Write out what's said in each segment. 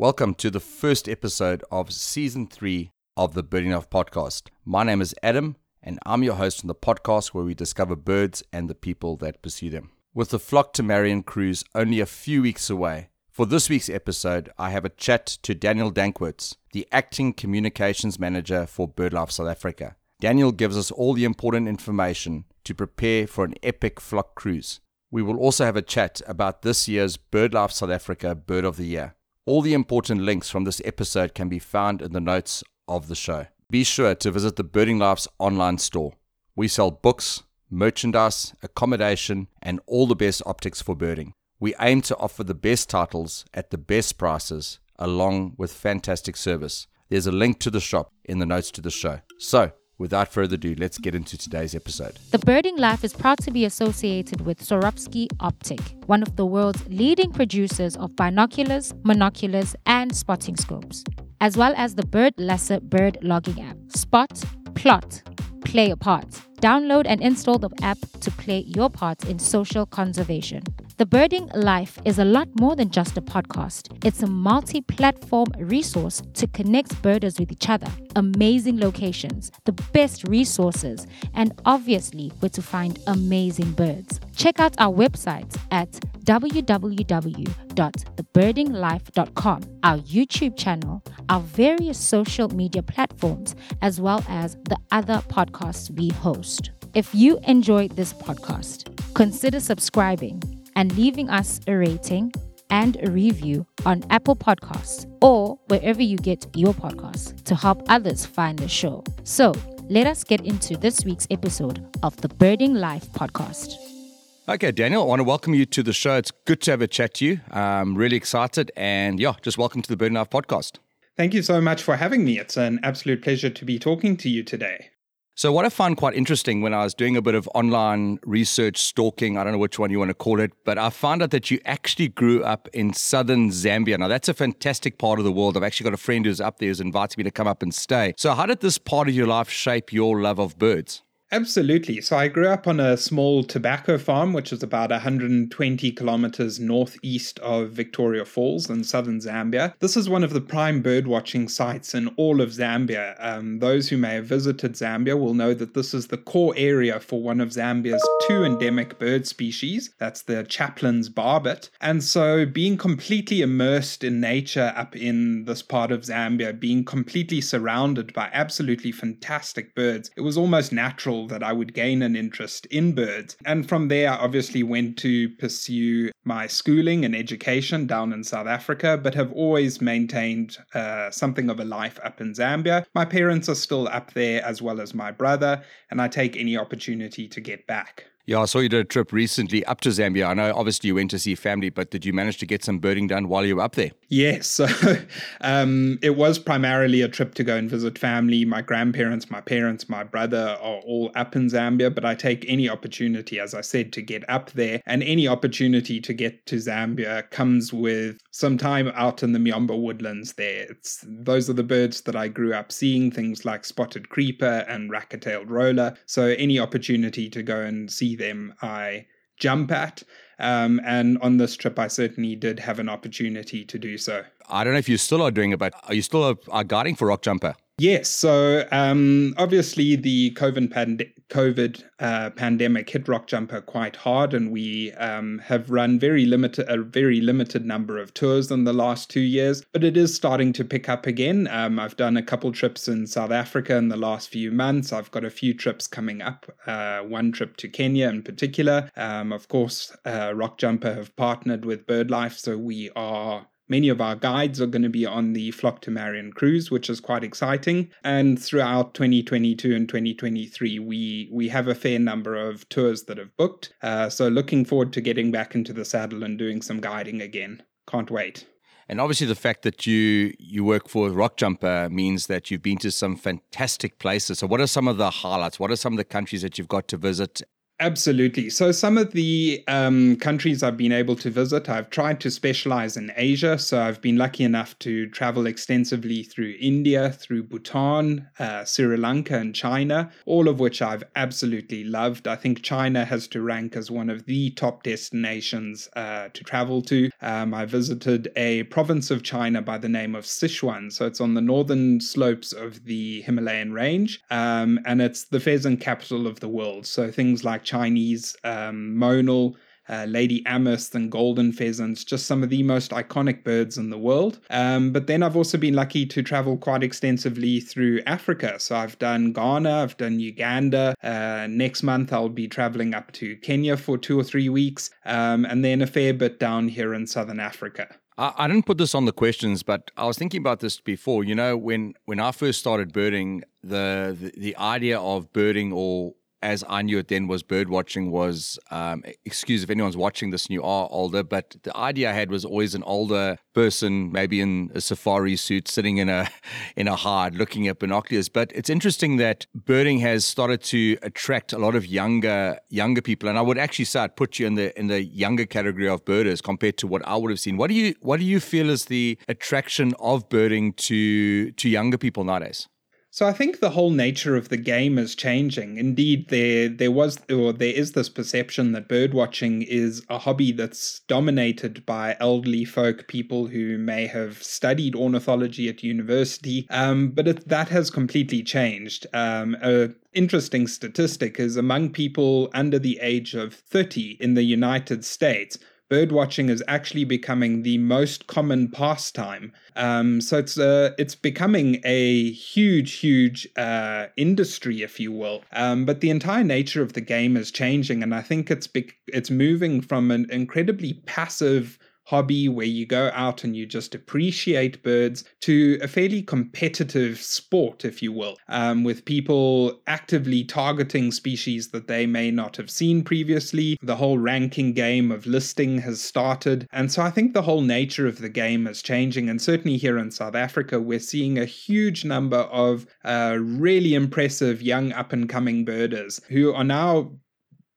Welcome to the first episode of season three of the Birding Off podcast. My name is Adam, and I'm your host on the podcast where we discover birds and the people that pursue them. With the Flock to Marion cruise only a few weeks away, for this week's episode, I have a chat to Daniel Danckwerts, the acting communications manager for BirdLife South Africa. Daniel gives us all the important information to prepare for an epic flock cruise. We will also have a chat about this year's BirdLife South Africa Bird of the Year. All the important links from this episode can be found in the notes of the show. Be sure to visit the Birding Life's online store. We sell books, merchandise, accommodation, and all the best optics for birding. We aim to offer the best titles at the best prices, along with fantastic service. There's a link to the shop in the notes to the show. So, without further ado, let's get into today's episode. The Birding Life is proud to be associated with Swarovski Optik, one of the world's leading producers of binoculars, monoculars, and spotting scopes, as well as the BirdLasser bird logging app. Spot, plot, play a part. Download and install the app to play your part in social conservation. The Birding Life is a lot more than just a podcast. It's a multi platform resource to connect birders with each other, amazing locations, the best resources, and obviously where to find amazing birds. Check out our website at www.thebirdinglife.com, our YouTube channel, our various social media platforms, as well as the other podcasts we host. If you enjoyed this podcast, consider subscribing and leaving us a rating and a review on Apple Podcasts or wherever you get your podcasts to help others find the show. So, let us get into this week's episode of the Birding Life podcast. Okay, Daniel, I want to welcome you to the show. It's good to have a chat to you. I'm really excited. And yeah, just welcome to the Birding Life podcast. Thank you so much for having me. It's an absolute pleasure to be talking to you today. So, what I found quite interesting when I was doing a bit of online research, stalking, I don't know which one you want to call it, but I found out that you actually grew up in southern Zambia. Now, that's a fantastic part of the world. I've actually got a friend who's up there who's invited me to come up and stay. So, how did this part of your life shape your love of birds? Absolutely. So I grew up on a small tobacco farm, which is about 120 kilometers northeast of Victoria Falls in southern Zambia. This is one of the prime birdwatching sites in all of Zambia. Um, those who may have visited Zambia will know that this is the core area for one of Zambia's two endemic bird species. That's the Chaplin's barbet. And so being completely immersed in nature up in this part of Zambia, being completely surrounded by absolutely fantastic birds, it was almost natural that I would gain an interest in birds. And from there, I obviously went to pursue my schooling and education down in South Africa, but have always maintained uh, something of a life up in Zambia. My parents are still up there, as well as my brother, and I take any opportunity to get back. Yeah, I saw you did a trip recently up to Zambia. I know obviously you went to see family, but did you manage to get some birding done while you were up there? Yes. So um, it was primarily a trip to go and visit family. My grandparents, my parents, my brother are all up in Zambia, but I take any opportunity, as I said, to get up there. And any opportunity to get to Zambia comes with some time out in the Miombo woodlands there. It's those are the birds that I grew up seeing, things like spotted creeper and racquet-tailed roller. So any opportunity to go and see them I jump at. Um, and on this trip, I certainly did have an opportunity to do so. I don't know if you still are doing it, but are you still a, guiding for Rockjumper? Yes. So um, obviously, the COVID, pand- COVID uh, pandemic hit Rockjumper quite hard, and we um, have run very limited a very limited number of tours in the last two years. But it is starting to pick up again. Um, I've done a couple trips in South Africa in the last few months. I've got a few trips coming up. Uh, one trip to Kenya in particular. Um, of course, uh, Rockjumper have partnered with BirdLife, so we are Many of our guides are going to be on the Flock to Marion cruise, which is quite exciting. And throughout 2022 and 2023, we we have a fair number of tours that have booked. Uh, so looking forward to getting back into the saddle and doing some guiding again. Can't wait. And obviously, the fact that you you work for Rockjumper means that you've been to some fantastic places. So, what are some of the highlights? What are some of the countries that you've got to visit? Absolutely. So, some of the um, countries I've been able to visit, I've tried to specialize in Asia. So, I've been lucky enough to travel extensively through India, through Bhutan, uh, Sri Lanka, and China, all of which I've absolutely loved. I think China has to rank as one of the top destinations uh, to travel to. Um, I visited a province of China by the name of Sichuan. So, it's on the northern slopes of the Himalayan range, um, and it's the pheasant capital of the world. So, things like Chinese um, monal, uh, lady amherst and golden pheasants, just some of the most iconic birds in the world. Um, but then I've also been lucky to travel quite extensively through Africa. So I've done Ghana, I've done Uganda. Uh, next month I'll be traveling up to Kenya for two or three weeks, um, and then a fair bit down here in southern Africa. I, didn't put this on the questions, but I was thinking about this before. You know, when when I first started birding, the, the, the idea of birding or as I knew it then was bird watching was um, excuse if anyone's watching this and you are older, but the idea I had was always an older person, maybe in a safari suit, sitting in a in a hide looking at binoculars. But it's interesting that birding has started to attract a lot of younger younger people, and I would actually say put you in the in the younger category of birders compared to what I would have seen. What do you what do you feel is the attraction of birding to to younger people nowadays? So I think the whole nature of the game is changing. Indeed, there there was or there is this perception that birdwatching is a hobby that's dominated by elderly folk, people who may have studied ornithology at university. Um, but it, that has completely changed. Um, a interesting statistic is among people under the age of 30 in the United States, birdwatching is actually becoming the most common pastime. Um, so it's uh, it's becoming a huge, huge uh, industry, if you will. Um, but the entire nature of the game is changing, and I think it's it's moving from an incredibly passive hobby where you go out and you just appreciate birds to a fairly competitive sport, if you will, um, with people actively targeting species that they may not have seen previously. The whole ranking game of listing has started. And so I think the whole nature of the game is changing. And certainly here in South Africa, we're seeing a huge number of uh, really impressive young up and coming birders who are now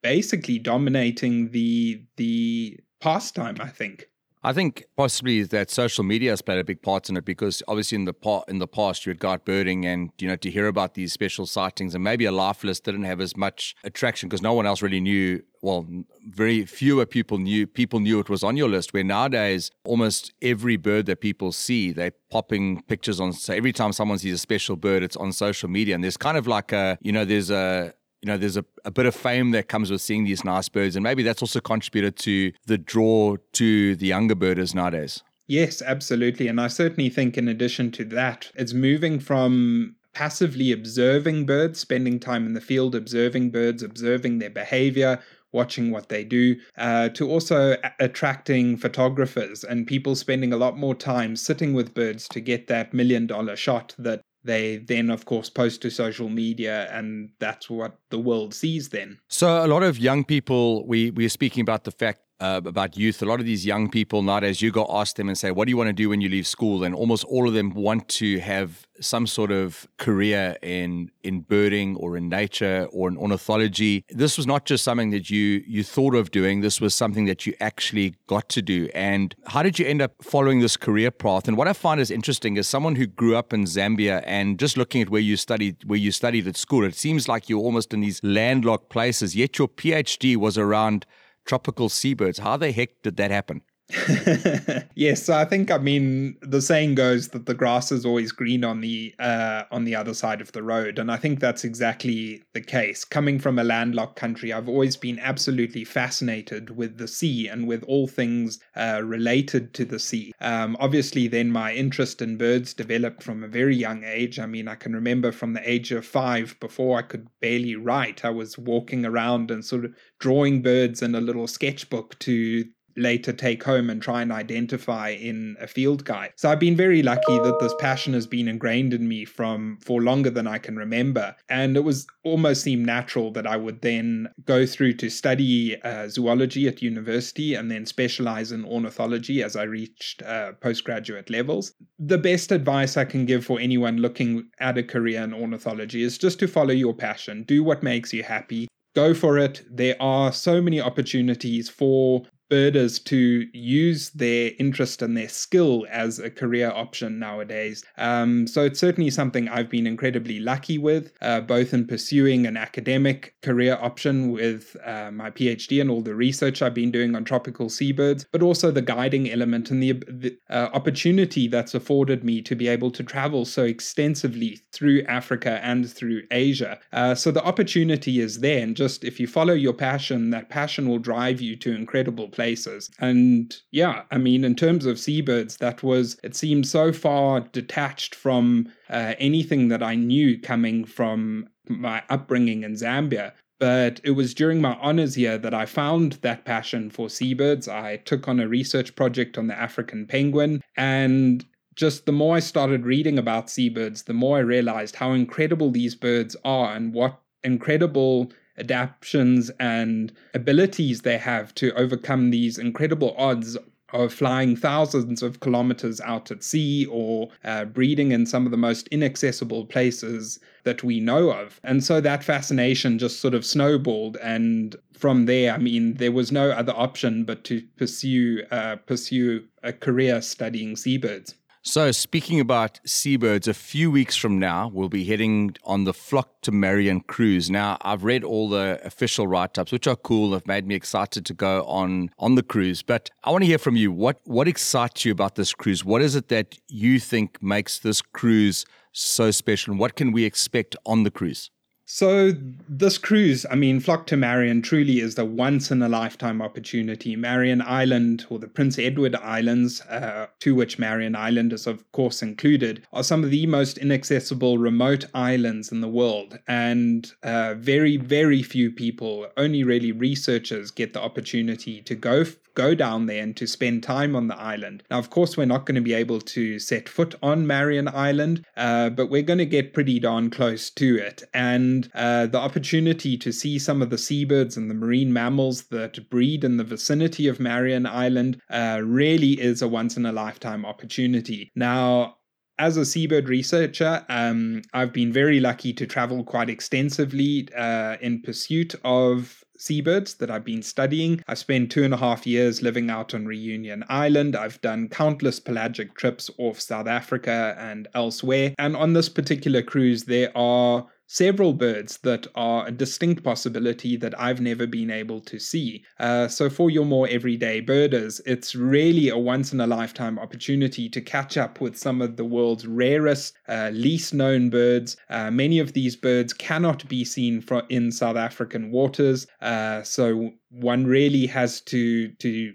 basically dominating the the pastime, I think. I think possibly that social media has played a big part in it because obviously in the part in the past you had got birding and you know to hear about these special sightings and maybe a life list didn't have as much attraction because no one else really knew well very fewer people knew people knew it was on your list where nowadays almost every bird that people see they're popping pictures on so every time someone sees a special bird it's on social media and there's kind of like a you know there's a you know, there's a, a bit of fame that comes with seeing these nice birds, and maybe that's also contributed to the draw to the younger birders nowadays. Yes, absolutely. And I certainly think, in addition to that, it's moving from passively observing birds, spending time in the field observing birds, observing their behavior, watching what they do, uh, to also a- attracting photographers and people spending a lot more time sitting with birds to get that million dollar shot that they then of course post to social media and that's what the world sees then. So a lot of young people we we're speaking about the fact uh, about youth. A lot of these young people nowadays, you go ask them and say, "What do you want to do when you leave school?" And almost all of them want to have some sort of career in in birding or in nature or in ornithology. This was not just something that you you thought of doing. This was something that you actually got to do. And how did you end up following this career path? And what I find is interesting is someone who grew up in Zambia and just looking at where you studied where you studied at school, it seems like you're almost in these landlocked places. Yet your PhD was around tropical seabirds. How the heck did that happen? yes, I think I mean the saying goes that the grass is always green on the uh, on the other side of the road, and I think that's exactly the case. Coming from a landlocked country, I've always been absolutely fascinated with the sea and with all things uh, related to the sea. Um, obviously, then my interest in birds developed from a very young age. I mean, I can remember from the age of five, before I could barely write, I was walking around and sort of drawing birds in a little sketchbook to later take home and try and identify in a field guide. So I've been very lucky that this passion has been ingrained in me from for longer than I can remember. And it was almost seemed natural that I would then go through to study uh, zoology at university and then specialize in ornithology as I reached uh, postgraduate levels. The best advice I can give for anyone looking at a career in ornithology is just to follow your passion, do what makes you happy, go for it. There are so many opportunities for birders to use their interest and their skill as a career option nowadays. Um, so it's certainly something I've been incredibly lucky with, uh, both in pursuing an academic career option with uh, my PhD and all the research I've been doing on tropical seabirds, but also the guiding element and the, the uh, opportunity that's afforded me to be able to travel so extensively through Africa and through Asia. Uh, so the opportunity is there, and just if you follow your passion, that passion will drive you to incredible places places. And yeah, I mean, in terms of seabirds, that was, it seemed so far detached from uh, anything that I knew coming from my upbringing in Zambia. But it was during my honors year that I found that passion for seabirds. I took on a research project on the African penguin, and just the more I started reading about seabirds, the more I realized how incredible these birds are and what incredible adaptations and abilities they have to overcome these incredible odds of flying thousands of kilometers out at sea or uh, breeding in some of the most inaccessible places that we know of. And so that fascination just sort of snowballed. And from there, I mean, there was no other option but to pursue uh, pursue a career studying seabirds. So, speaking about seabirds, a few weeks from now, we'll be heading on the Flock to Marion cruise. Now, I've read all the official write ups, which are cool, have made me excited to go on, on the cruise. But I want to hear from you. What, what excites you about this cruise? What is it that you think makes this cruise so special? And what can we expect on the cruise? So this cruise, I mean, Flock to Marion truly is the once in a lifetime opportunity. Marion Island, or the Prince Edward Islands, uh, to which Marion Island is of course included, are some of the most inaccessible remote islands in the world, and uh, very, very few people, only really researchers, get the opportunity to go go down there and to spend time on the island. Now, of course, we're not going to be able to set foot on Marion Island, uh, but we're going to get pretty darn close to it. And uh, the opportunity to see some of the seabirds and the marine mammals that breed in the vicinity of Marion Island uh, really is a once in a lifetime opportunity. Now, as a seabird researcher, um, I've been very lucky to travel quite extensively uh, in pursuit of seabirds that I've been studying. I've spent two and a half years living out on Reunion Island. I've done countless pelagic trips off South Africa and elsewhere. And on this particular cruise, there are several birds that are a distinct possibility that I've never been able to see. Uh, so, for your more everyday birders, it's really a once in a lifetime opportunity to catch up with some of the world's rarest, uh, least known birds. Uh, many of these birds cannot be seen in South African waters, uh, so one really has to to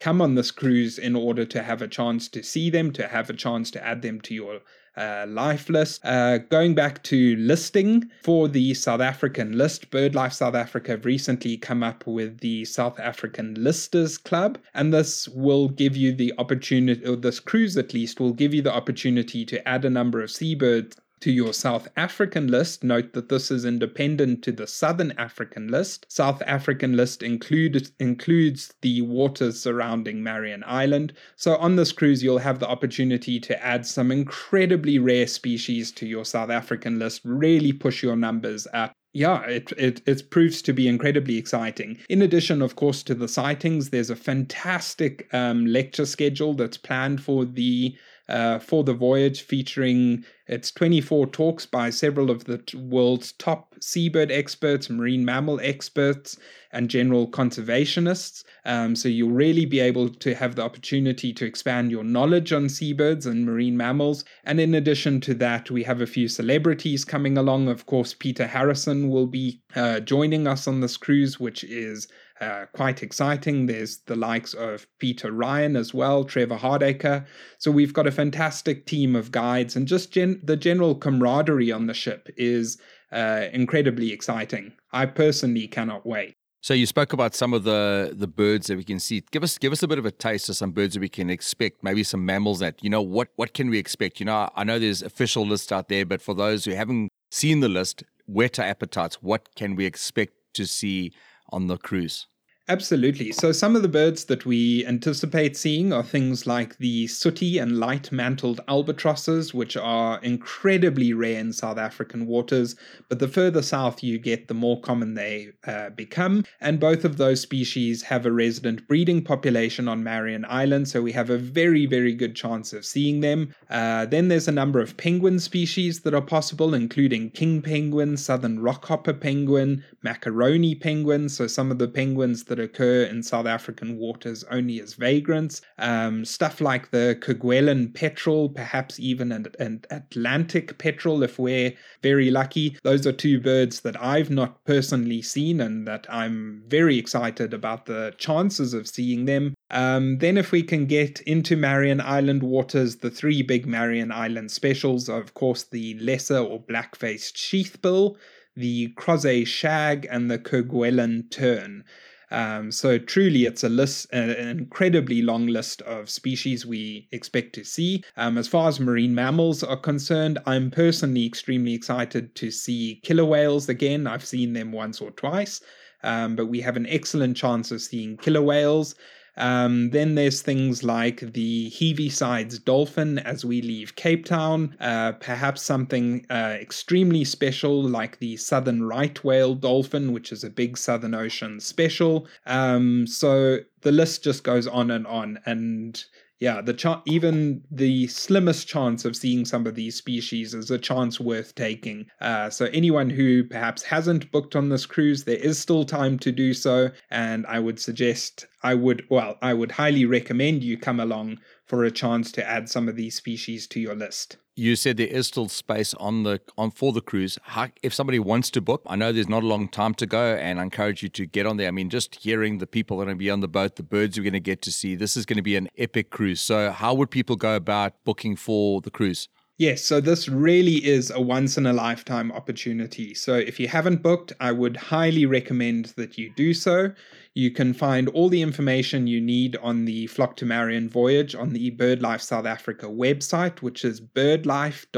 come on this cruise in order to have a chance to see them, to have a chance to add them to your uh, life list. Uh, going back to listing for the South African list, BirdLife South Africa have recently come up with the South African Listers Club, and this will give you the opportunity, or this cruise at least, will give you the opportunity to add a number of seabirds to your South African list, note that this is independent to the Southern African list. South African list include, includes the waters surrounding Marion Island. So on this cruise, you'll have the opportunity to add some incredibly rare species to your South African list, really push your numbers up yeah, it, it it proves to be incredibly exciting. In addition, of course, to the sightings, there's a fantastic um, lecture schedule that's planned for the uh, for the voyage, featuring its 24 talks by several of the world's top seabird experts, marine mammal experts, and general conservationists. Um, so you'll really be able to have the opportunity to expand your knowledge on seabirds and marine mammals. And in addition to that, we have a few celebrities coming along. Of course, Peter Harrison will be uh, joining us on this cruise, which is uh, quite exciting. There's the likes of Peter Ryan as well, Trevor Hardaker. So we've got a fantastic team of guides, and just gen- the general camaraderie on the ship is uh, incredibly exciting. I personally cannot wait. So you spoke about some of the the birds that we can see. Give us give us a bit of a taste of some birds that we can expect. Maybe some mammals that you know what what can we expect? You know, I know there's official lists out there, but for those who haven't seen the list, whet our appetites. What can we expect to see on the cruise? Absolutely. So, some of the birds that we anticipate seeing are things like the sooty and light mantled albatrosses, which are incredibly rare in South African waters. But the further south you get, the more common they uh, become. And both of those species have a resident breeding population on Marion Island, so we have a very, very good chance of seeing them. Uh, then there's a number of penguin species that are possible, including king penguin, southern rockhopper penguin, macaroni penguin. So, some of the penguins that that occur in South African waters only as vagrants. Um, stuff like the Kerguelen petrel, perhaps even an, an Atlantic petrel if we're very lucky. Those are two birds that I've not personally seen and that I'm very excited about the chances of seeing them. Um, then, if we can get into Marion Island waters, the three big Marion Island specials are, of course, the lesser or black faced sheathbill, the Crozet shag, and the Kerguelen tern. Um, so truly, it's a list, an incredibly long list of species we expect to see. Um, as far as marine mammals are concerned, I'm personally extremely excited to see killer whales again. I've seen them once or twice, um, but we have an excellent chance of seeing killer whales. Um, then there's things like the Heaviside's dolphin as we leave Cape Town, uh, perhaps something uh, extremely special like the Southern Right Whale dolphin, which is a big Southern Ocean special. Um, so the list just goes on and on. And yeah, the even the slimmest chance of seeing some of these species is a chance worth taking. Uh, so anyone who perhaps hasn't booked on this cruise, there is still time to do so, and I would suggest I would well I would highly recommend you come along for a chance to add some of these species to your list. You said there is still space on the on for the cruise. How, if somebody wants to book, I know there's not a long time to go, and I encourage you to get on there. I mean, just hearing the people that are going to be on the boat, the birds you're going to get to see, this is going to be an epic cruise. So, how would people go about booking for the cruise? Yes, so this really is a once in a lifetime opportunity. So if you haven't booked, I would highly recommend that you do so. You can find all the information you need on the Flock to Marion voyage on the BirdLife South Africa website, which is birdlife.org.za.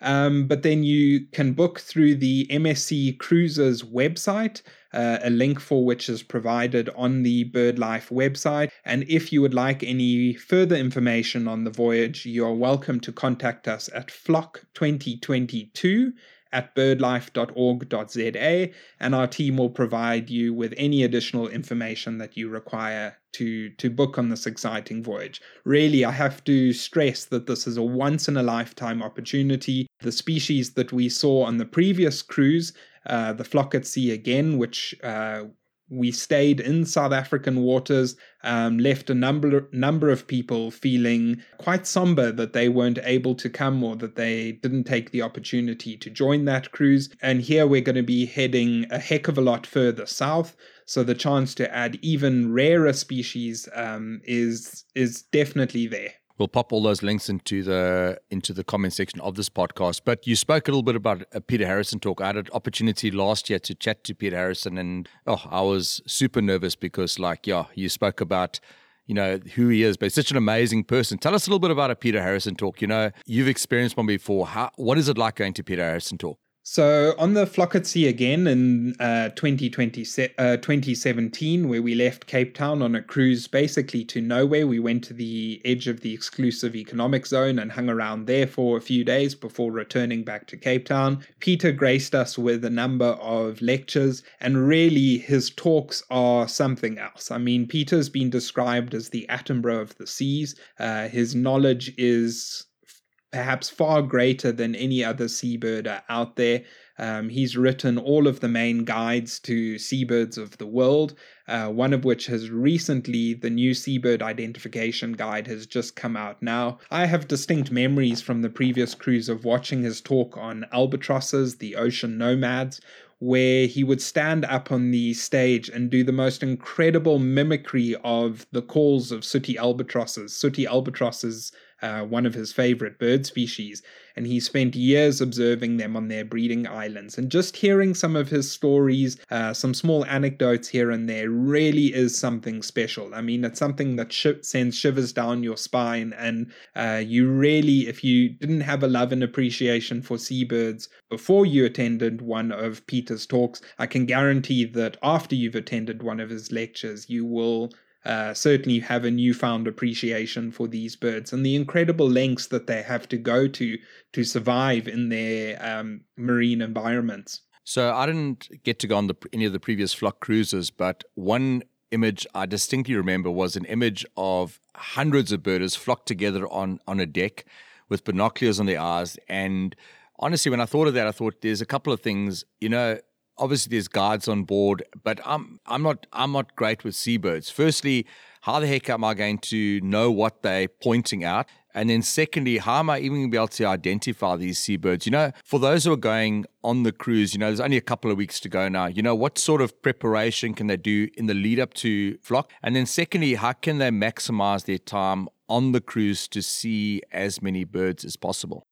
Um, but then you can book through the MSC Cruises website. Uh, a link for which is provided on the BirdLife website. And if you would like any further information on the voyage, you are welcome to contact us at Flock 2022 at birdlife.org.za, and our team will provide you with any additional information that you require to, to book on this exciting voyage. Really, I have to stress that this is a once in a lifetime opportunity. The species that we saw on the previous cruise, uh, the flock at sea again, which uh, we stayed in South African waters, um, left a number number of people feeling quite somber that they weren't able to come or that they didn't take the opportunity to join that cruise. And here we're going to be heading a heck of a lot further south, so the chance to add even rarer species um, is is definitely there. We'll pop all those links into the into the comment section of this podcast. But you spoke a little bit about a Peter Harrison talk. I had an opportunity last year to chat to Peter Harrison, and oh, I was super nervous because, like, yeah, you spoke about you know who he is, but such an amazing person. Tell us a little bit about a Peter Harrison talk. You know, you've experienced one before. How what is it like going to Peter Harrison talk? So on the Flock at Sea again in uh, 2020, uh, 2017, where we left Cape Town on a cruise basically to nowhere. We went to the edge of the exclusive economic zone and hung around there for a few days before returning back to Cape Town. Peter graced us with a number of lectures, and really his talks are something else. I mean, Peter's been described as the Attenborough of the seas. Uh, his knowledge is perhaps far greater than any other seabirder out there. Um, he's written all of the main guides to seabirds of the world, uh, one of which has recently, the new Seabird Identification Guide has just come out now. I have distinct memories from the previous cruise of watching his talk on albatrosses, the ocean nomads, where he would stand up on the stage and do the most incredible mimicry of the calls of sooty albatrosses. Sooty albatrosses uh, one of his favorite bird species, and he spent years observing them on their breeding islands. And just hearing some of his stories, uh, some small anecdotes here and there, really is something special. I mean, it's something that sh- sends shivers down your spine, and uh, you really, if you didn't have a love and appreciation for seabirds before you attended one of Peter's talks, I can guarantee that after you've attended one of his lectures, you will uh, certainly have a newfound appreciation for these birds and the incredible lengths that they have to go to to survive in their um, marine environments. So I didn't get to go on the, any of the previous flock cruises, but one image I distinctly remember was an image of hundreds of birders flocked together on on a deck with binoculars on their eyes. And honestly, when I thought of that, I thought there's a couple of things. You know, obviously there's guides on board, but I'm I'm not I'm not great with seabirds. Firstly, how the heck am I going to know what they're pointing out? And then secondly, how am I even going to be able to identify these seabirds? You know, for those who are going on the cruise, you know, there's only a couple of weeks to go now. You know, what sort of preparation can they do in the lead up to flock? And then secondly, how can they maximize their time on the cruise to see as many birds as possible?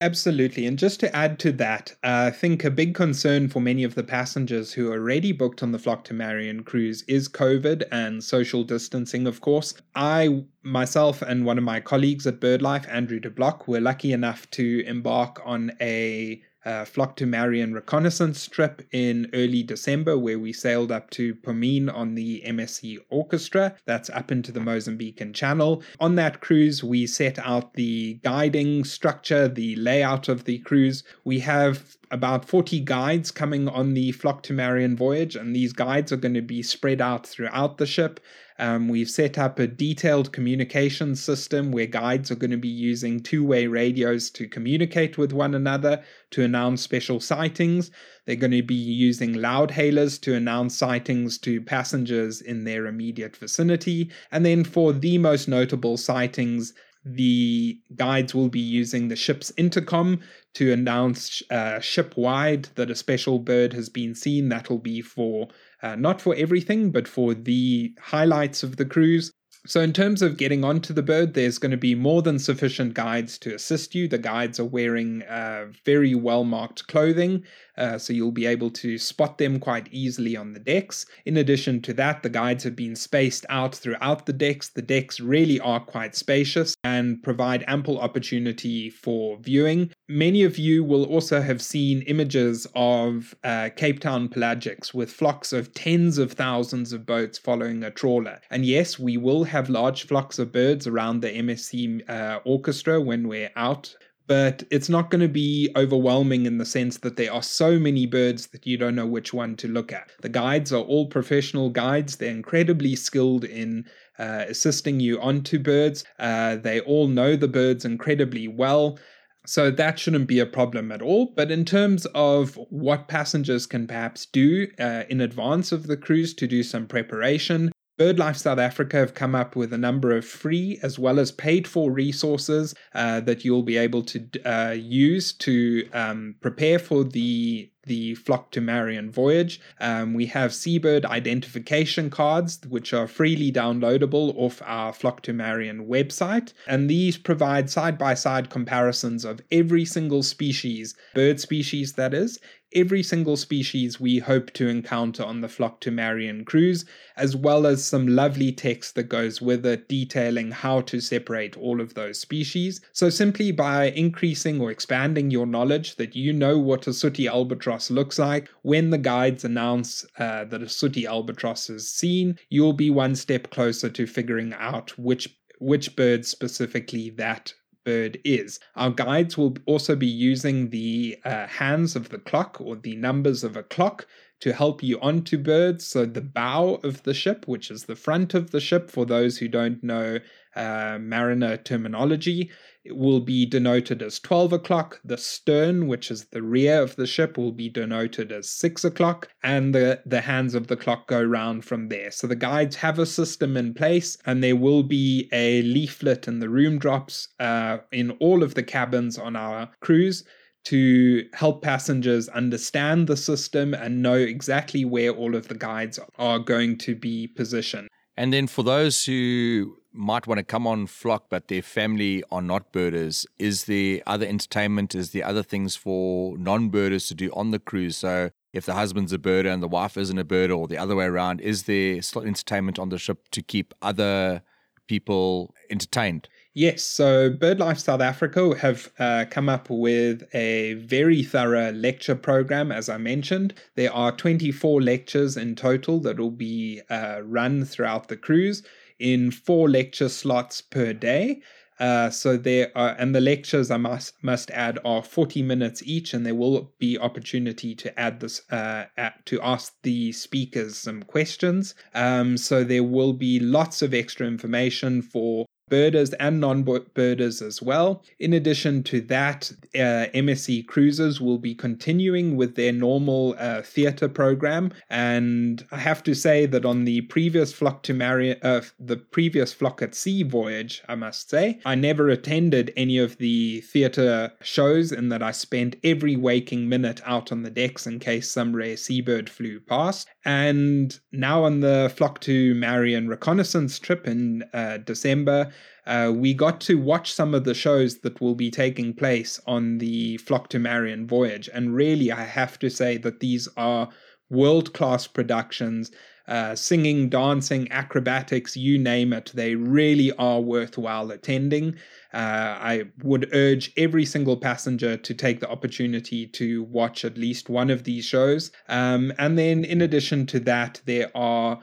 Absolutely. And just to add to that, uh, I think a big concern for many of the passengers who are already booked on the Flock to Marion cruise is COVID and social distancing, of course. I, myself, and one of my colleagues at BirdLife, Andrew de Blocq, were lucky enough to embark on a uh, Flock to Marion reconnaissance trip in early December, where we sailed up to Pomene on the MSC Orchestra. That's up into the Mozambican Channel. On that cruise, we set out the guiding structure, the layout of the cruise. We have about 40 guides coming on the Flock to Marion voyage, and these guides are going to be spread out throughout the ship. Um, we've set up a detailed communication system where guides are going to be using two way radios to communicate with one another to announce special sightings. They're going to be using loud hailers to announce sightings to passengers in their immediate vicinity. And then for the most notable sightings, the guides will be using the ship's intercom to announce uh, ship wide that a special bird has been seen. That'll be for uh, not for everything, but for the highlights of the cruise. So, in terms of getting onto the bird, there's going to be more than sufficient guides to assist you. The guides are wearing uh, very well marked clothing, uh, so you'll be able to spot them quite easily on the decks. In addition to that, the guides have been spaced out throughout the decks. The decks really are quite spacious and provide ample opportunity for viewing. Many of you will also have seen images of uh, Cape Town pelagics with flocks of tens of thousands of boats following a trawler. And yes, we will have large flocks of birds around the MSC uh, orchestra when we're out but it's not going to be overwhelming in the sense that there are so many birds that you don't know which one to look at. The guides are all professional guides, they're incredibly skilled in uh, assisting you onto birds. Uh, they all know the birds incredibly well. So that shouldn't be a problem at all. But in terms of what passengers can perhaps do uh, in advance of the cruise to do some preparation, BirdLife South Africa have come up with a number of free as well as paid for resources uh, that you'll be able to uh, use to um, prepare for the the Flock to Marion voyage. Um, we have seabird identification cards, which are freely downloadable off our Flock to Marion website. And these provide side by side comparisons of every single species, bird species that is, every single species we hope to encounter on the Flock to Marion cruise, as well as some lovely text that goes with it detailing how to separate all of those species. So, simply by increasing or expanding your knowledge that you know what a sooty albatross looks like, when the guides announce uh, that a sooty albatross is seen, you'll be one step closer to figuring out which which bird specifically that bird is. Our guides will also be using the uh, hands of the clock or the numbers of a clock to help you onto birds. So, the bow of the ship, which is the front of the ship, for those who don't know uh, mariner terminology, will be denoted as 12 o'clock. The stern, which is the rear of the ship, will be denoted as 6 o'clock, and the, the hands of the clock go round from there. So the guides have a system in place, and there will be a leaflet in the room drops uh, in all of the cabins on our cruise to help passengers understand the system and know exactly where all of the guides are going to be positioned. And then for those who might want to come on flock, but their family are not birders, is there other entertainment? Is there other things for non birders to do on the cruise? So if the husband's a birder and the wife isn't a birder, or the other way around, is there still entertainment on the ship to keep other people entertained? Yes, so BirdLife South Africa have uh, come up with a very thorough lecture program, as I mentioned. There are 24 lectures in total that will be uh, run throughout the cruise in four lecture slots per day. Uh, so there are, and the lectures I must must add are forty minutes each, and there will be opportunity to add this uh, at, to ask the speakers some questions. Um, so there will be lots of extra information for birders and non-birders as well. In addition to that, uh, MSC Cruises will be continuing with their normal uh, theatre program, and I have to say that on the previous flock to Marion, uh, the previous flock at sea voyage, I must say, I never attended any of the theatre shows, in that I spent every waking minute out on the decks in case some rare seabird flew past. And now on the flock to Marion reconnaissance trip in uh, December, uh, we got to watch some of the shows that will be taking place on the Flock to Marion voyage. And really, I have to say that these are world class productions. Uh, singing, dancing, acrobatics, you name it, they really are worthwhile attending. Uh, I would urge every single passenger to take the opportunity to watch at least one of these shows. Um, and then, in addition to that, there are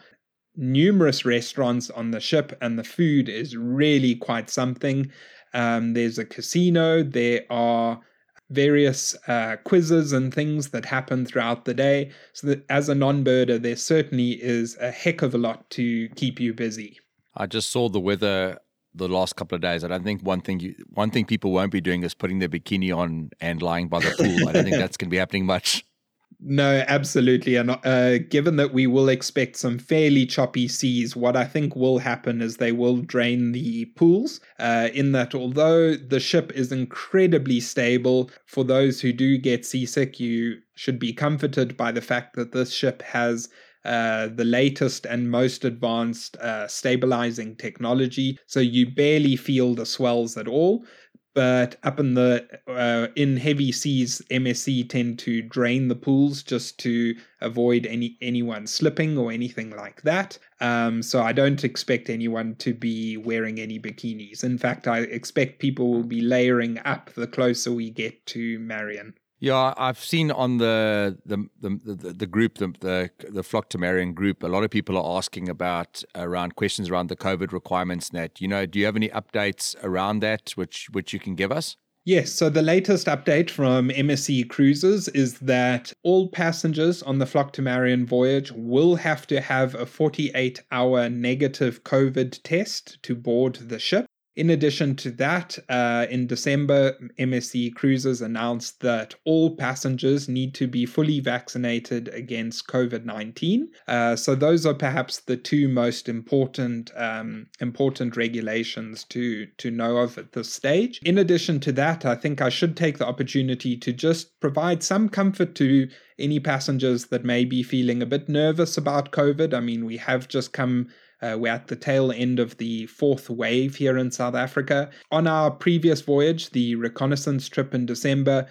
numerous restaurants on the ship, and the food is really quite something. Um, there's a casino, there are various uh, quizzes and things that happen throughout the day. So that as a non-birder, there certainly is a heck of a lot to keep you busy. I just saw the weather the last couple of days. I don't think one thing you, one thing people won't be doing is putting their bikini on and lying by the pool. I don't think that's going to be happening much. No, absolutely. And uh, given that we will expect some fairly choppy seas, what I think will happen is they will drain the pools. Uh, in that, although the ship is incredibly stable, for those who do get seasick, you should be comforted by the fact that this ship has uh, the latest and most advanced uh, stabilizing technology, so you barely feel the swells at all but up in the uh, in heavy seas msc tend to drain the pools just to avoid any anyone slipping or anything like that. Um, so i don't expect anyone to be wearing any bikinis. In fact i expect people will be layering up the closer we get to marion yeah, I've seen on the the the, the, the group the, the the flock to Marion group, a lot of people are asking about around questions around the COVID requirements. Net, you know, do you have any updates around that which which you can give us? Yes, so the latest update from MSC Cruises is that all passengers on the Flock to Marion voyage will have to have a 48 hour negative COVID test to board the ship. In addition to that, uh, in December, MSC Cruises announced that all passengers need to be fully vaccinated against COVID 19. Uh, so, those are perhaps the two most important um, important regulations to, to know of at this stage. In addition to that, I think I should take the opportunity to just provide some comfort to any passengers that may be feeling a bit nervous about COVID. I mean, we have just come uh, we're at the tail end of the fourth wave here in South Africa. On our previous voyage, the reconnaissance trip in December,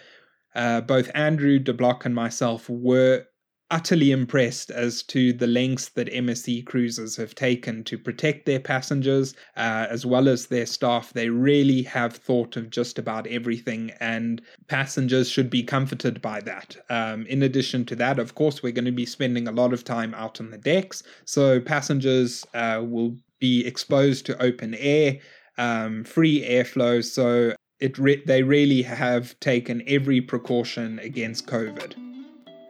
uh, both Andrew de Blocq and myself were utterly impressed as to the lengths that MSC cruises have taken to protect their passengers uh, as well as their staff. They really have thought of just about everything, and passengers should be comforted by that. Um, in addition to that, of course, we're going to be spending a lot of time out on the decks, so passengers uh, will be exposed to open air. Um, free airflow, so it re- they really have taken every precaution against COVID.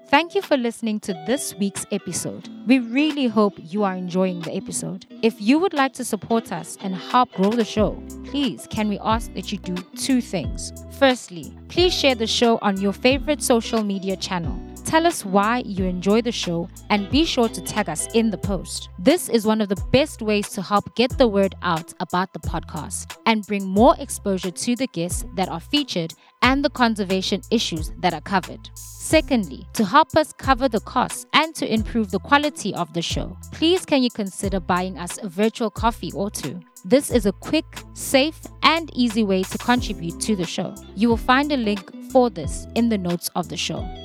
Thank you for listening to this week's episode. We really hope you are enjoying the episode. If you would like to support us and help grow the show, please can we ask that you do two things. Firstly, please share the show on your favorite social media channel Tell us why you enjoy the show and be sure to tag us in the post. This is one of the best ways to help get the word out about the podcast and bring more exposure to the guests that are featured and the conservation issues that are covered. Secondly, to help us cover the costs and to improve the quality of the show, please can you consider buying us a virtual coffee or two? This is a quick, safe, and easy way to contribute to the show. You will find a link for this in the notes of the show.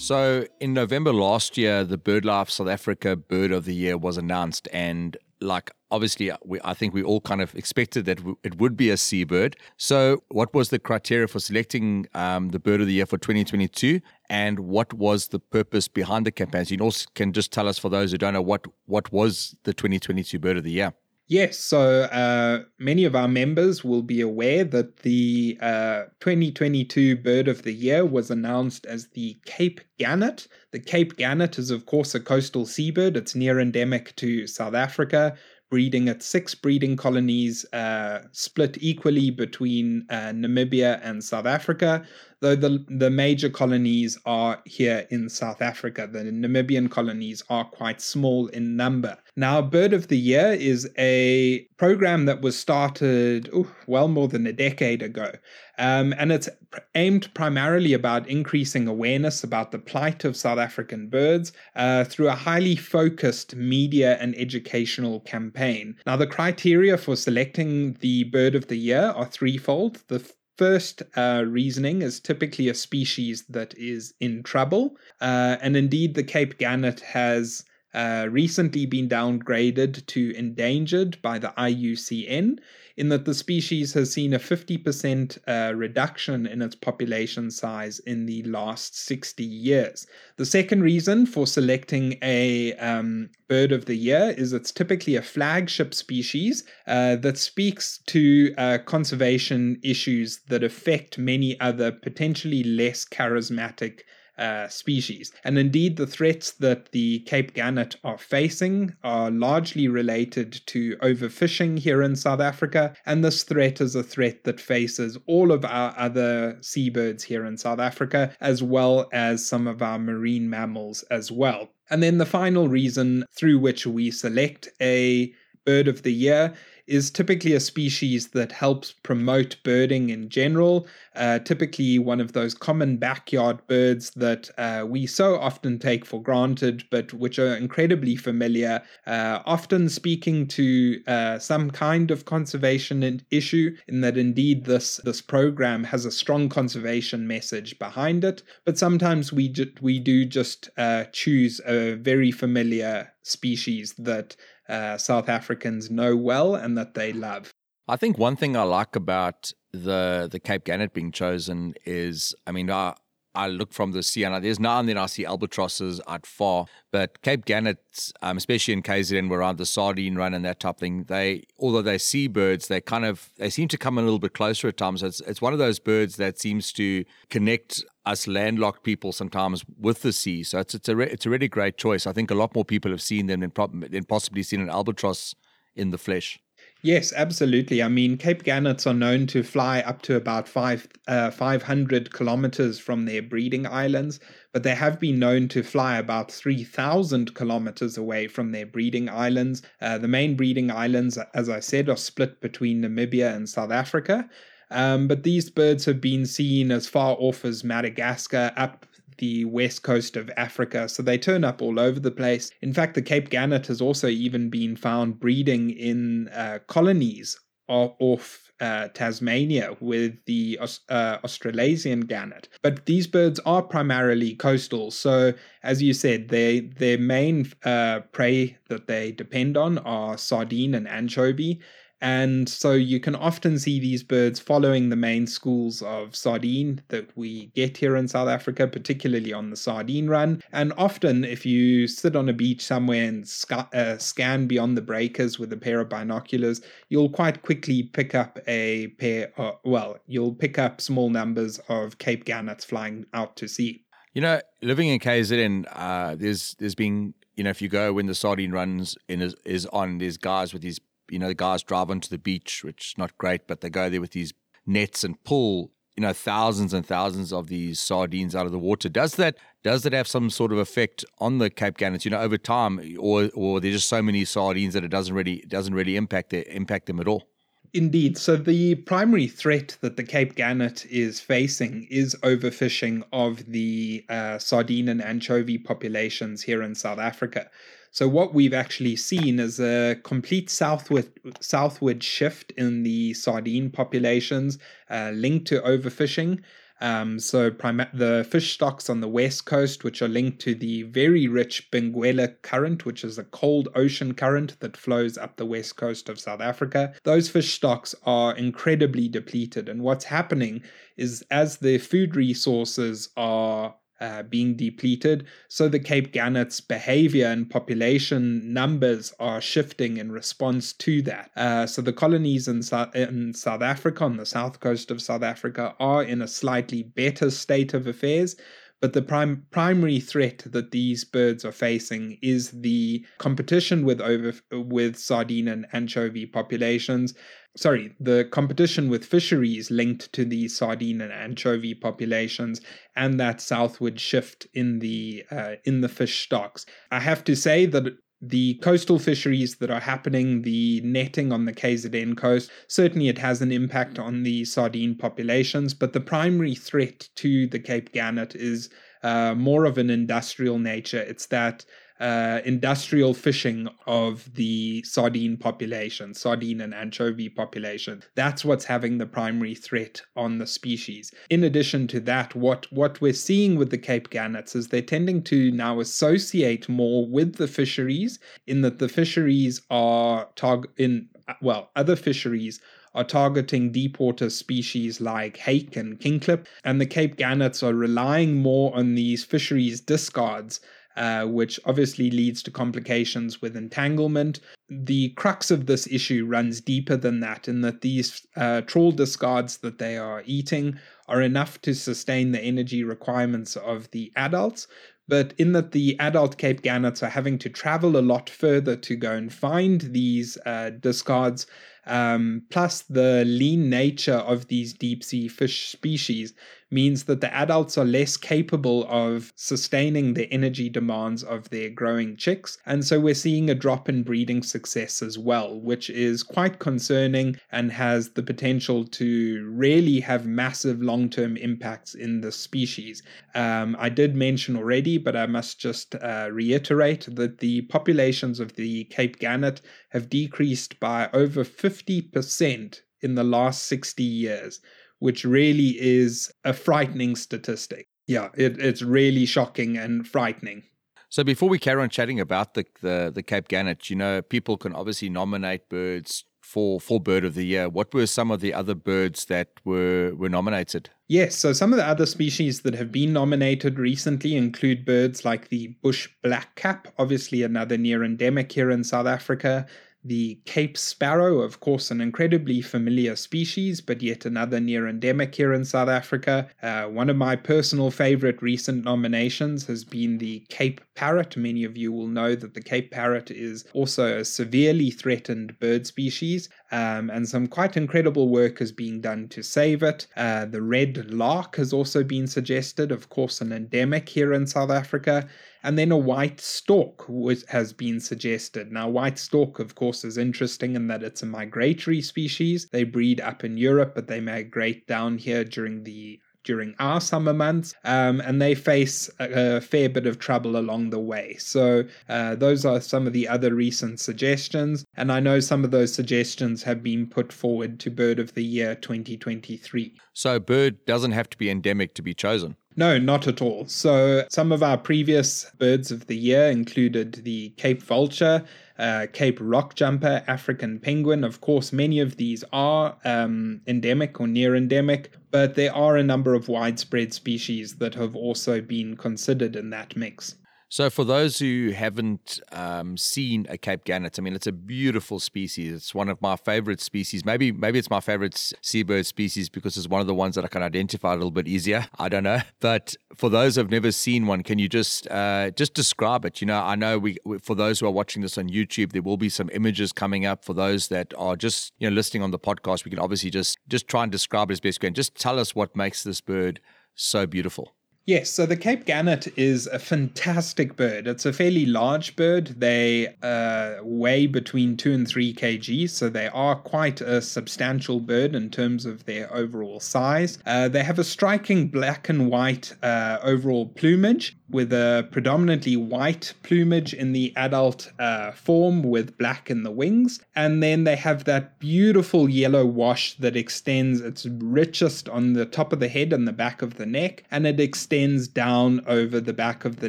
So, in November last year, the BirdLife South Africa Bird of the Year was announced, and like obviously, we, I think we all kind of expected that it would be a seabird. So, what was the criteria for selecting um, the Bird of the Year for 2022, and what was the purpose behind the campaign? So you can just tell us for those who don't know what what was the 2022 Bird of the Year. Yes, so uh, many of our members will be aware that the uh, 2022 Bird of the Year was announced as the Cape Gannet. The Cape Gannet is, of course, a coastal seabird. It's near endemic to South Africa, breeding at six breeding colonies uh, split equally between uh, Namibia and South Africa though the, the major colonies are here in South Africa. The Namibian colonies are quite small in number. Now, Bird of the Year is a program that was started ooh, well more than a decade ago. Um, and it's aimed primarily about increasing awareness about the plight of South African birds uh, through a highly focused media and educational campaign. Now, the criteria for selecting the Bird of the Year are threefold. The first uh, reasoning is typically a species that is in trouble. Uh, and indeed, the Cape Gannet has uh, recently been downgraded to endangered by the IUCN, in that the species has seen a 50% uh, reduction in its population size in the last 60 years. The second reason for selecting a um, bird of the year is it's typically a flagship species uh, that speaks to uh, conservation issues that affect many other potentially less charismatic uh, species. And indeed, the threats that the Cape Gannet are facing are largely related to overfishing here in South Africa. And this threat is a threat that faces all of our other seabirds here in South Africa, as well as some of our marine mammals as well. And then the final reason through which we select a bird of the year is typically a species that helps promote birding in general. Uh, typically, one of those common backyard birds that uh, we so often take for granted, but which are incredibly familiar, uh, often speaking to uh, some kind of conservation issue, in that indeed this, this program has a strong conservation message behind it. But sometimes we, ju- we do just uh, choose a very familiar species that uh, South Africans know well and that they love. I think one thing I like about the the Cape Gannet being chosen is, I mean, I, I look from the sea and there's now and then I see albatrosses at far, but Cape Gannets, um, especially in KZN, where around the sardine run and that type of thing, they although they're seabirds, they kind of they seem to come a little bit closer at times. It's it's one of those birds that seems to connect us landlocked people sometimes with the sea. So it's it's a re- it's a really great choice. I think a lot more people have seen them than, than possibly seen an albatross in the flesh. Yes, absolutely. I mean, Cape Gannets are known to fly up to about five, uh, 500 kilometers from their breeding islands, but they have been known to fly about 3,000 kilometers away from their breeding islands. Uh, the main breeding islands, as I said, are split between Namibia and South Africa. Um, but these birds have been seen as far off as Madagascar, up the west coast of Africa, so they turn up all over the place. In fact, the Cape Gannet has also even been found breeding in uh, colonies off uh, Tasmania with the uh, Australasian gannet. But these birds are primarily coastal, so as you said, they their main uh, prey that they depend on are sardine and anchovy. And so you can often see these birds following the main schools of sardine that we get here in South Africa, particularly on the sardine run. And often, if you sit on a beach somewhere and sc- uh, scan beyond the breakers with a pair of binoculars, you'll quite quickly pick up a pair, of, well, you'll pick up small numbers of Cape Gannets flying out to sea. You know, living in KZN, uh, there's there's been you know if you go when the sardine runs in is, is on, there's guys with these you know, the guys drive onto the beach, which is not great, but they go there with these nets and pull you know thousands and thousands of these sardines out of the water. Does that does that have some sort of effect on the Cape Gannets? You know, over time, or or there's just so many sardines that it doesn't really doesn't really impact it, impact them at all. Indeed. So the primary threat that the Cape Gannet is facing is overfishing of the uh, sardine and anchovy populations here in South Africa. So what we've actually seen is a complete southward southward shift in the sardine populations uh, linked to overfishing. Um, so prim- the fish stocks on the west coast, which are linked to the very rich Benguela current, which is a cold ocean current that flows up the west coast of South Africa, those fish stocks are incredibly depleted. And what's happening is as the food resources are uh, being depleted. So the Cape Gannet's behavior and population numbers are shifting in response to that. Uh, so the colonies in, in South Africa, on the south coast of South Africa, are in a slightly better state of affairs. But the prim- primary threat that these birds are facing is the competition with over with sardine and anchovy populations. Sorry, the competition with fisheries linked to the sardine and anchovy populations, and that southward shift in the uh, in the fish stocks. I have to say that the coastal fisheries that are happening, the netting on the KZN coast, certainly it has an impact on the sardine populations, but the primary threat to the Cape Gannet is uh, more of an industrial nature. It's that uh, industrial fishing of the sardine population, sardine and anchovy population. That's what's having the primary threat on the species. In addition to that, what, what we're seeing with the Cape Gannets is they're tending to now associate more with the fisheries, in that the fisheries are target in well, other fisheries are targeting deep water species like hake and kingklip, and the Cape Gannets are relying more on these fisheries discards uh, which obviously leads to complications with entanglement. The crux of this issue runs deeper than that, in that these uh, trawl discards that they are eating are enough to sustain the energy requirements of the adults, but in that the adult Cape Gannets are having to travel a lot further to go and find these uh, discards, um, plus the lean nature of these deep sea fish species means that the adults are less capable of sustaining the energy demands of their growing chicks. And so we're seeing a drop in breeding success as well, which is quite concerning and has the potential to really have massive long term impacts in the species. Um, I did mention already, but I must just uh, reiterate that the populations of the Cape Gannet have decreased by over 50% in the last 60 years which really is a frightening statistic. Yeah, it, it's really shocking and frightening. So before we carry on chatting about the, the, the Cape Gannet, you know, people can obviously nominate birds for for bird of the year. What were some of the other birds that were were nominated? Yes, so some of the other species that have been nominated recently include birds like the bush blackcap, obviously another near endemic here in South Africa, the Cape sparrow, of course, an incredibly familiar species, but yet another near endemic here in South Africa. Uh, one of my personal favorite recent nominations has been the Cape parrot. Many of you will know that the Cape parrot is also a severely threatened bird species, um, and some quite incredible work is being done to save it. Uh, the red lark has also been suggested, of course, an endemic here in South Africa. And then a white stork has been suggested. Now, white stork, of course, is interesting in that it's a migratory species. They breed up in Europe, but they migrate down here during the during our summer months, um, and they face a, a, fair bit of trouble along the way. So, uh, those are some of the other recent suggestions, and I know some of those suggestions have been put forward to Bird of the Year 2023. So, bird doesn't have to be endemic to be chosen. No, not at all. So, some of our previous birds of the year included the Cape vulture, uh, Cape Rockjumper, African penguin. Of course, many of these are um, endemic or near endemic, but there are a number of widespread species that have also been considered in that mix. So, for those who haven't um, seen a Cape Gannet, I mean, it's a beautiful species. It's one of my favorite species. Maybe, maybe it's my favorite seabird species because it's one of the ones that I can identify a little bit easier. I don't know, but for those who've never seen one, can you just uh, just describe it? You know, I know we for those who are watching this on YouTube, there will be some images coming up. For those that are just you know listening on the podcast, we can obviously just just try and describe it as best we can. Just tell us what makes this bird so beautiful. Yes, so the Cape Gannet is a fantastic bird. It's a fairly large bird. They uh, weigh between 2 and 3 kg, so they are quite a substantial bird in terms of their overall size. Uh, they have a striking black and white uh, overall plumage, with a predominantly white plumage in the adult uh, form with black in the wings. And then they have that beautiful yellow wash that extends, it's richest on the top of the head and the back of the neck, and it extends down over the back of the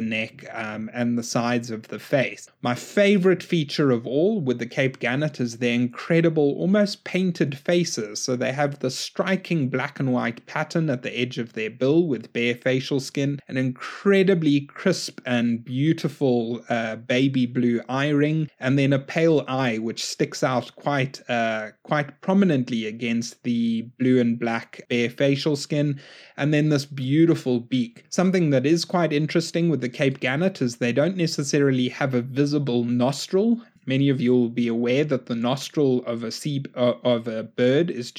neck um, and the sides of the face. My favorite feature of all with the Cape Gannet is their incredible, almost painted faces. So they have the striking black and white pattern at the edge of their bill with bare facial skin, an incredibly crisp and beautiful uh, baby blue eye ring, and then a pale eye which sticks out quite uh, quite prominently against the blue and black bare facial skin, and then this beautiful beak. Something that is quite interesting with the Cape Gannet is they don't necessarily have a visible nostril. Many of you will be aware that the nostril of a sea uh, of a bird is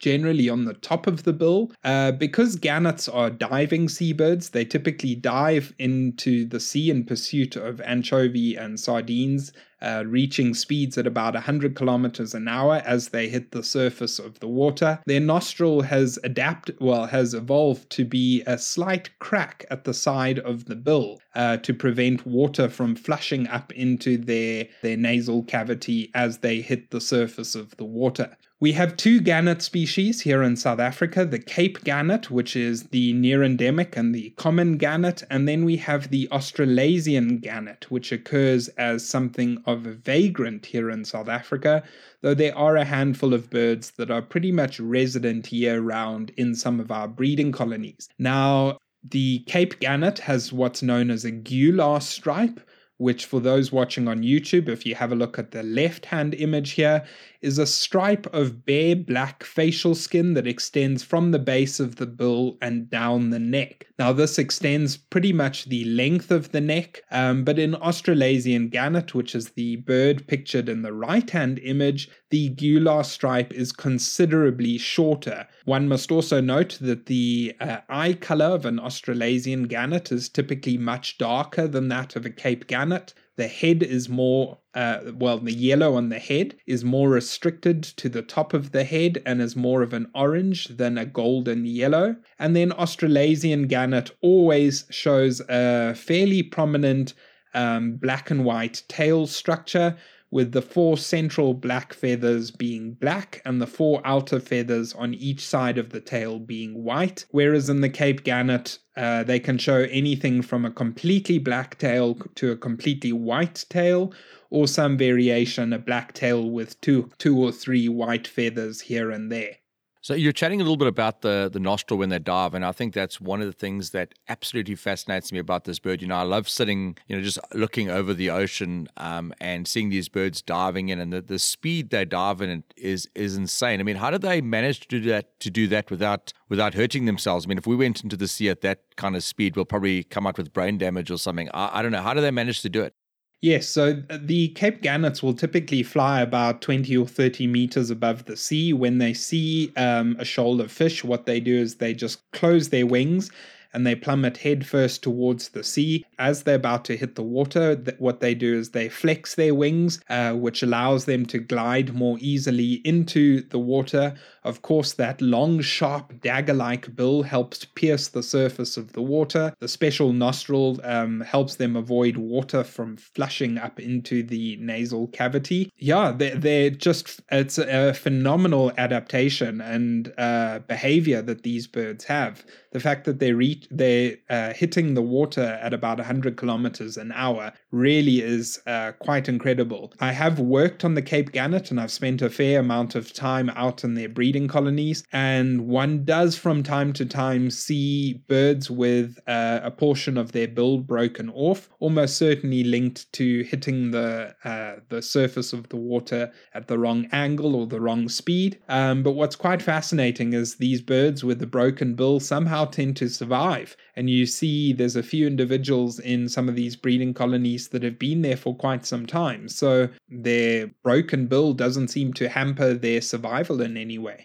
generally on the top of the bill. Uh, because gannets are diving seabirds, they typically dive into the sea in pursuit of anchovy and sardines uh, reaching speeds at about 100 kilometers an hour as they hit the surface of the water. Their nostril has adapted, well, has evolved to be a slight crack at the side of the bill uh, to prevent water from flushing up into their, their nasal cavity as they hit the surface of the water. We have two gannet species here in South Africa the Cape gannet, which is the near endemic, and the common gannet, and then we have the Australasian gannet, which occurs as something of a vagrant here in South Africa, though there are a handful of birds that are pretty much resident year round in some of our breeding colonies. Now, the Cape gannet has what's known as a gular stripe, which for those watching on YouTube, if you have a look at the left hand image here, is a stripe of bare black facial skin that extends from the base of the bill and down the neck. Now, this extends pretty much the length of the neck, um, but in Australasian gannet, which is the bird pictured in the right hand image, the gular stripe is considerably shorter. One must also note that the uh, eye color of an Australasian gannet is typically much darker than that of a Cape gannet. The head is more, uh, well, the yellow on the head is more restricted to the top of the head and is more of an orange than a golden yellow. And then Australasian gannet always shows a fairly prominent um, black and white tail structure with the four central black feathers being black and the four outer feathers on each side of the tail being white. Whereas in the Cape Gannet, uh, they can show anything from a completely black tail to a completely white tail, or some variation, a black tail with two, two or three white feathers here and there. So you're chatting a little bit about the the nostril when they dive, and I think that's one of the things that absolutely fascinates me about this bird. You know, I love sitting, you know, just looking over the ocean um, and seeing these birds diving in, and the, the speed they dive in is is insane. I mean, how did they manage to do that to do that without without hurting themselves? I mean, if we went into the sea at that kind of speed, we'll probably come out with brain damage or something. I, I don't know. How do they manage to do it? Yes, so uh, the Cape Gannets will typically fly about 20 or 30 meters above the sea. When they see um, a shoal of fish, what they do is they just close their wings and they plummet headfirst towards the sea. As they're about to hit the water, th- what they do is they flex their wings, uh, which allows them to glide more easily into the water. Of course, that long, sharp, dagger like bill helps pierce the surface of the water. The special nostril um, helps them avoid water from flushing up into the nasal cavity. Yeah, they're, they're just, it's a phenomenal adaptation and uh, behavior that these birds have. The fact that they reach, they're uh, hitting the water at about 100 kilometers an hour really is uh, quite incredible. I have worked on the Cape Gannet and I've spent a fair amount of time out in their breeding breeding colonies, and one does from time to time see birds with uh, a portion of their bill broken off, almost certainly linked to hitting the uh, the surface of the water at the wrong angle or the wrong speed. Um, but what's quite fascinating is these birds with the broken bill somehow tend to survive, and you see there's a few individuals in some of these breeding colonies that have been there for quite some time. So their broken bill doesn't seem to hamper their survival in any way.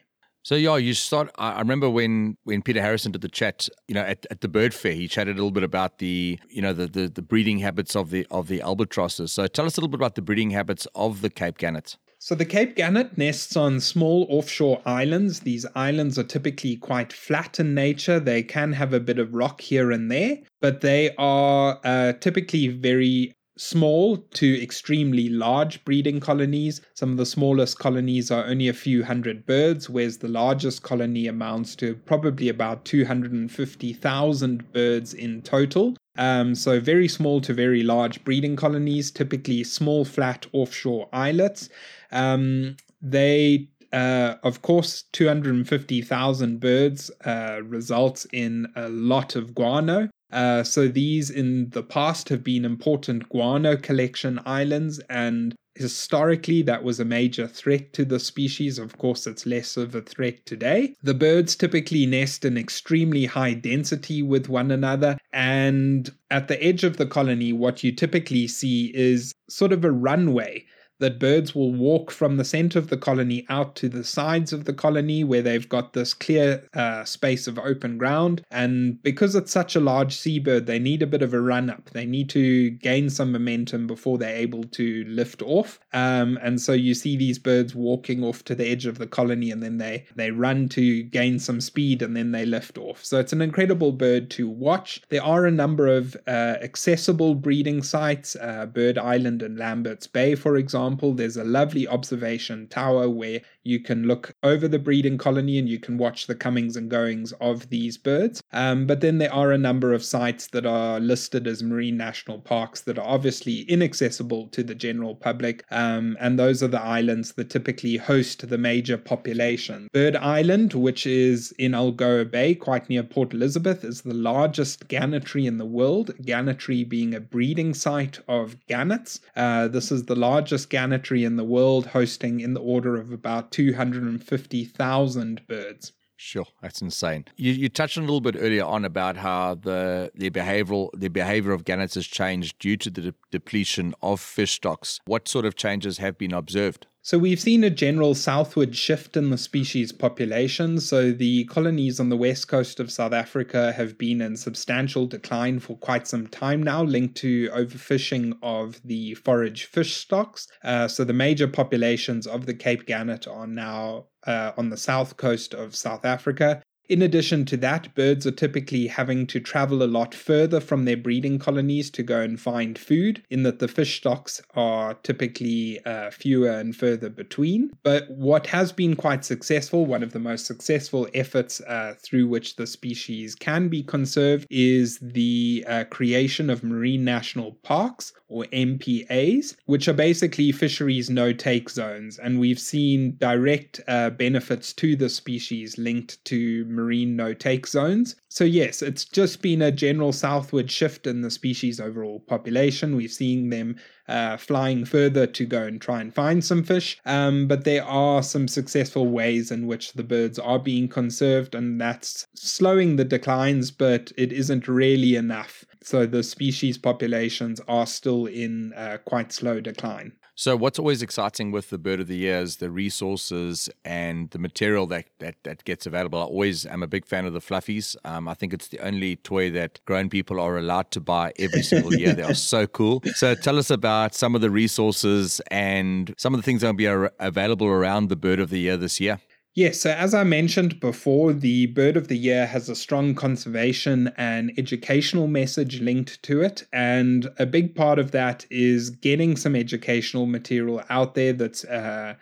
So yeah, you start. I remember when when Peter Harrison did the chat, you know, at, at the bird fair, he chatted a little bit about the you know the, the the breeding habits of the of the albatrosses. So tell us a little bit about the breeding habits of the Cape Gannet. So the Cape Gannet nests on small offshore islands. These islands are typically quite flat in nature. They can have a bit of rock here and there, but they are uh, typically very small to extremely large breeding colonies. Some of the smallest colonies are only a few hundred birds, whereas the largest colony amounts to probably about 250,000 birds in total. Um, so, very small to very large breeding colonies, typically small, flat offshore islets. Um, they uh, of course, 250,000 birds uh, results in a lot of guano. Uh, so these in the past have been important guano collection islands, and historically that was a major threat to the species. Of course, it's less of a threat today. The birds typically nest in extremely high density with one another, and at the edge of the colony, what you typically see is sort of a runway that birds will walk from the center of the colony out to the sides of the colony where they've got this clear uh, space of open ground. And because it's such a large seabird, they need a bit of a run up. They need to gain some momentum before they're able to lift off. Um, and so you see these birds walking off to the edge of the colony and then they, they run to gain some speed and then they lift off. So it's an incredible bird to watch. There are a number of uh, accessible breeding sites, uh, Bird Island and Lambert's Bay, for example example, there's a lovely observation tower where you can look over the breeding colony and you can watch the comings and goings of these birds. Um, but then there are a number of sites that are listed as marine national parks that are obviously inaccessible to the general public. Um, and those are the islands that typically host the major population. Bird Island, which is in Algoa Bay, quite near Port Elizabeth, is the largest gannetry in the world, gannetry being a breeding site of gannets. Uh, this is the largest gannetry in the world, hosting in the order of about 250,000 birds. Sure, that's insane. You, you touched on a little bit earlier on about how the the behavioral the behavior of gannets has changed due to the de- depletion of fish stocks. What sort of changes have been observed? So we've seen a general southward shift in the species population. So the colonies on the west coast of South Africa have been in substantial decline for quite some time now, linked to overfishing of the forage fish stocks. Uh, so the major populations of the Cape Gannet are now uh, on the south coast of South Africa. In addition to that, birds are typically having to travel a lot further from their breeding colonies to go and find food, in that the fish stocks are typically uh, fewer and further between. But what has been quite successful, one of the most successful efforts uh, through which the species can be conserved, is the uh, creation of marine national parks or MPAs, which are basically fisheries no take zones. And we've seen direct uh, benefits to the species linked to marine no take zones. So, yes, it's just been a general southward shift in the species' overall population. We've seen them uh, flying further to go and try and find some fish. Um, but there are some successful ways in which the birds are being conserved, and that's slowing the declines, but it isn't really enough. So the species populations are still in uh, quite slow decline. So, what's always exciting with the bird of the year is the resources and the material that, that, that gets available. I always am a big fan of the fluffies. Um, I think it's the only toy that grown people are allowed to buy every single year. they are so cool. So, tell us about some of the resources and some of the things that will be available around the bird of the year this year. Yes, so as I mentioned before, the Bird of the Year has a strong conservation and educational message linked to it. And a big part of that is getting some educational material out there that's uh,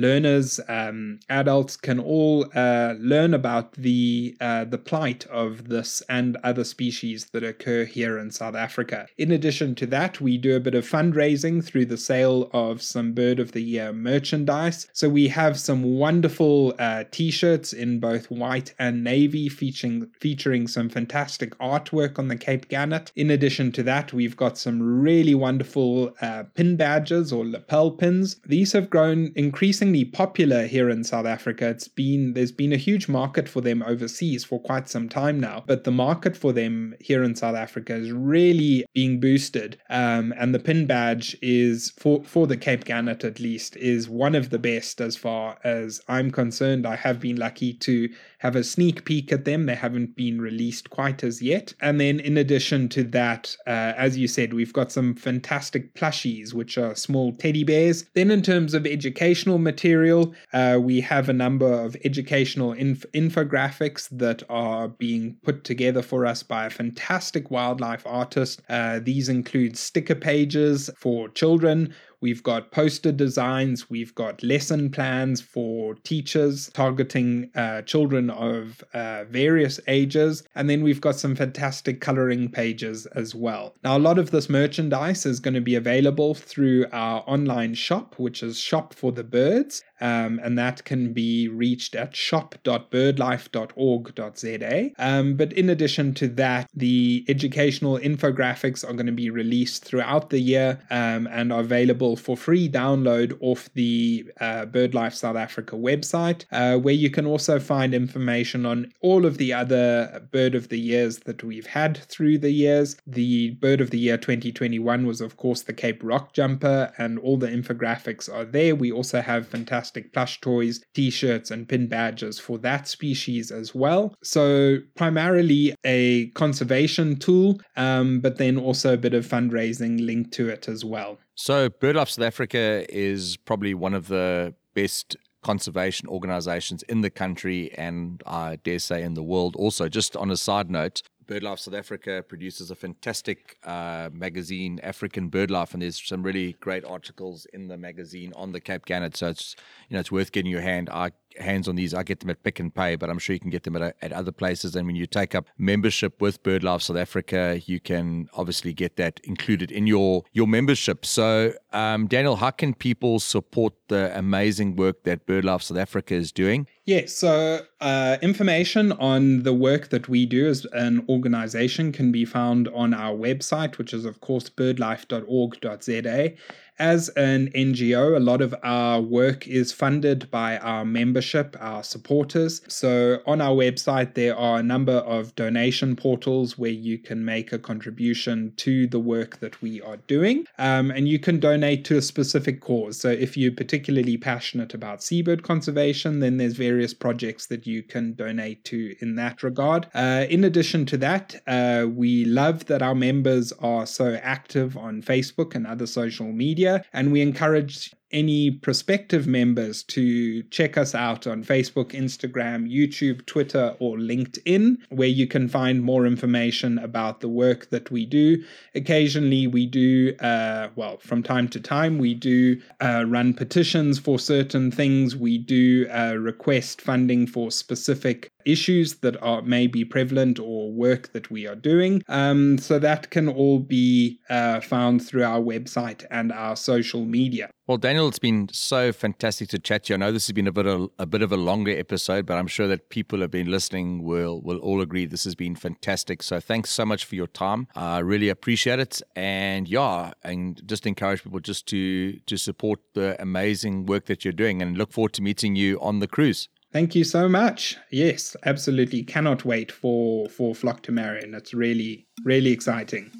learners, um, adults can all uh, learn about the uh, the plight of this and other species that occur here in South Africa. In addition to that, we do a bit of fundraising through the sale of some Bird of the Year merchandise. So we have some wonderful uh, t-shirts in both white and navy, featuring featuring some fantastic artwork on the Cape Gannet. In addition to that, we've got some really wonderful uh, pin badges or lapel pins. These have grown increasingly popular here in South Africa. It's been there's been a huge market for them overseas for quite some time now, but the market for them here in South Africa is really being boosted. Um, and the pin badge is for for the Cape Gannet at least is one of the best as far as I'm concerned. I have been lucky to have a sneak peek at them. They haven't been released quite as yet. And then, in addition to that, uh, as you said, we've got some fantastic plushies, which are small teddy bears. Then, in terms of educational material, uh, we have a number of educational inf- infographics that are being put together for us by a fantastic wildlife artist. Uh, these include sticker pages for children We've got poster designs, we've got lesson plans for teachers targeting uh, children of uh, various ages, and then we've got some fantastic coloring pages as well. Now, a lot of this merchandise is going to be available through our online shop, which is Shop for the Birds, um, and that can be reached at shop.birdlife.org.za. Um, but in addition to that, the educational infographics are going to be released throughout the year um, and are available available for free download off the uh, BirdLife South Africa website, uh, where you can also find information on all of the other Bird of the Years that we've had through the years. The Bird of the Year 2021 was, of course, the Cape Rockjumper, and all the infographics are there. We also have fantastic plush toys, t shirts, and pin badges for that species as well. So, primarily a conservation tool, um, but then also a bit of fundraising linked to it as well. So, BirdLife South Africa is probably one of the best conservation organizations in the country and I dare say in the world. Also, just on a side note, BirdLife South Africa produces a fantastic uh, magazine, African BirdLife, and there's some really great articles in the magazine on the Cape Gannet. So it's you know it's worth getting your hand. I hands on these. I get them at Pick n Pay, but I'm sure you can get them at, at other places. And when you take up membership with BirdLife South Africa, you can obviously get that included in your your membership. So, um, Daniel, how can people support the amazing work that BirdLife South Africa is doing? Yes, so uh, information on the work that we do as an organization can be found on our website, which is, of course, birdlife.org.za as an NGO, a lot of our work is funded by our membership, our supporters. So on our website, there are a number of donation portals where you can make a contribution to the work that we are doing. Um, and you can donate to a specific cause. So if you're particularly passionate about seabird conservation, then there's various projects that you can donate to in that regard. Uh, in addition to that, uh, we love that our members are so active on Facebook and other social media and we encourage any prospective members to check us out on Facebook, Instagram, YouTube, Twitter, or LinkedIn, where you can find more information about the work that we do. Occasionally, we do, uh, well, from time to time, we do uh, run petitions for certain things. We do uh, request funding for specific issues that are maybe prevalent or work that we are doing. Um, so that can all be uh, found through our website and our social media. Well, Daniel, it's been so fantastic to chat to you. I know this has been a bit of a bit of a longer episode, but I'm sure that people have been listening will will all agree this has been fantastic. So thanks so much for your time. I really appreciate it, and yeah, and just encourage people just to to support the amazing work that you're doing, and look forward to meeting you on the cruise. Thank you so much. Yes, absolutely. Cannot wait for for Flock to Marion. It's really really exciting.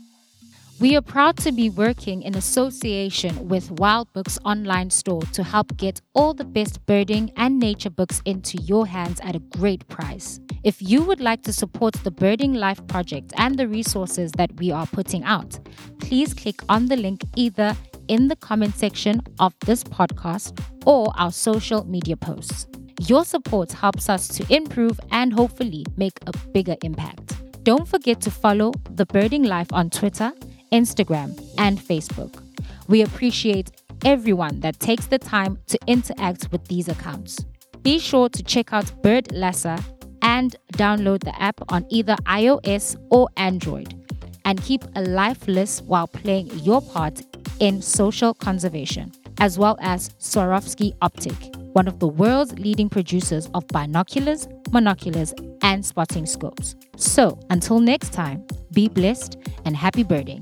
We are proud to be working in association with Wild Books online store to help get all the best birding and nature books into your hands at a great price. If you would like to support the Birding Life project and the resources that we are putting out, please click on the link either in the comment section of this podcast or our social media posts. Your support helps us to improve and hopefully make a bigger impact. Don't forget to follow The Birding Life on Twitter Instagram, and Facebook. We appreciate everyone that takes the time to interact with these accounts. Be sure to check out BirdLasser and download the app on either iOS or Android and keep a life list while playing your part in social conservation, as well as Swarovski Optik, one of the world's leading producers of binoculars, monoculars, and spotting scopes. So, until next time, be blessed and happy birding.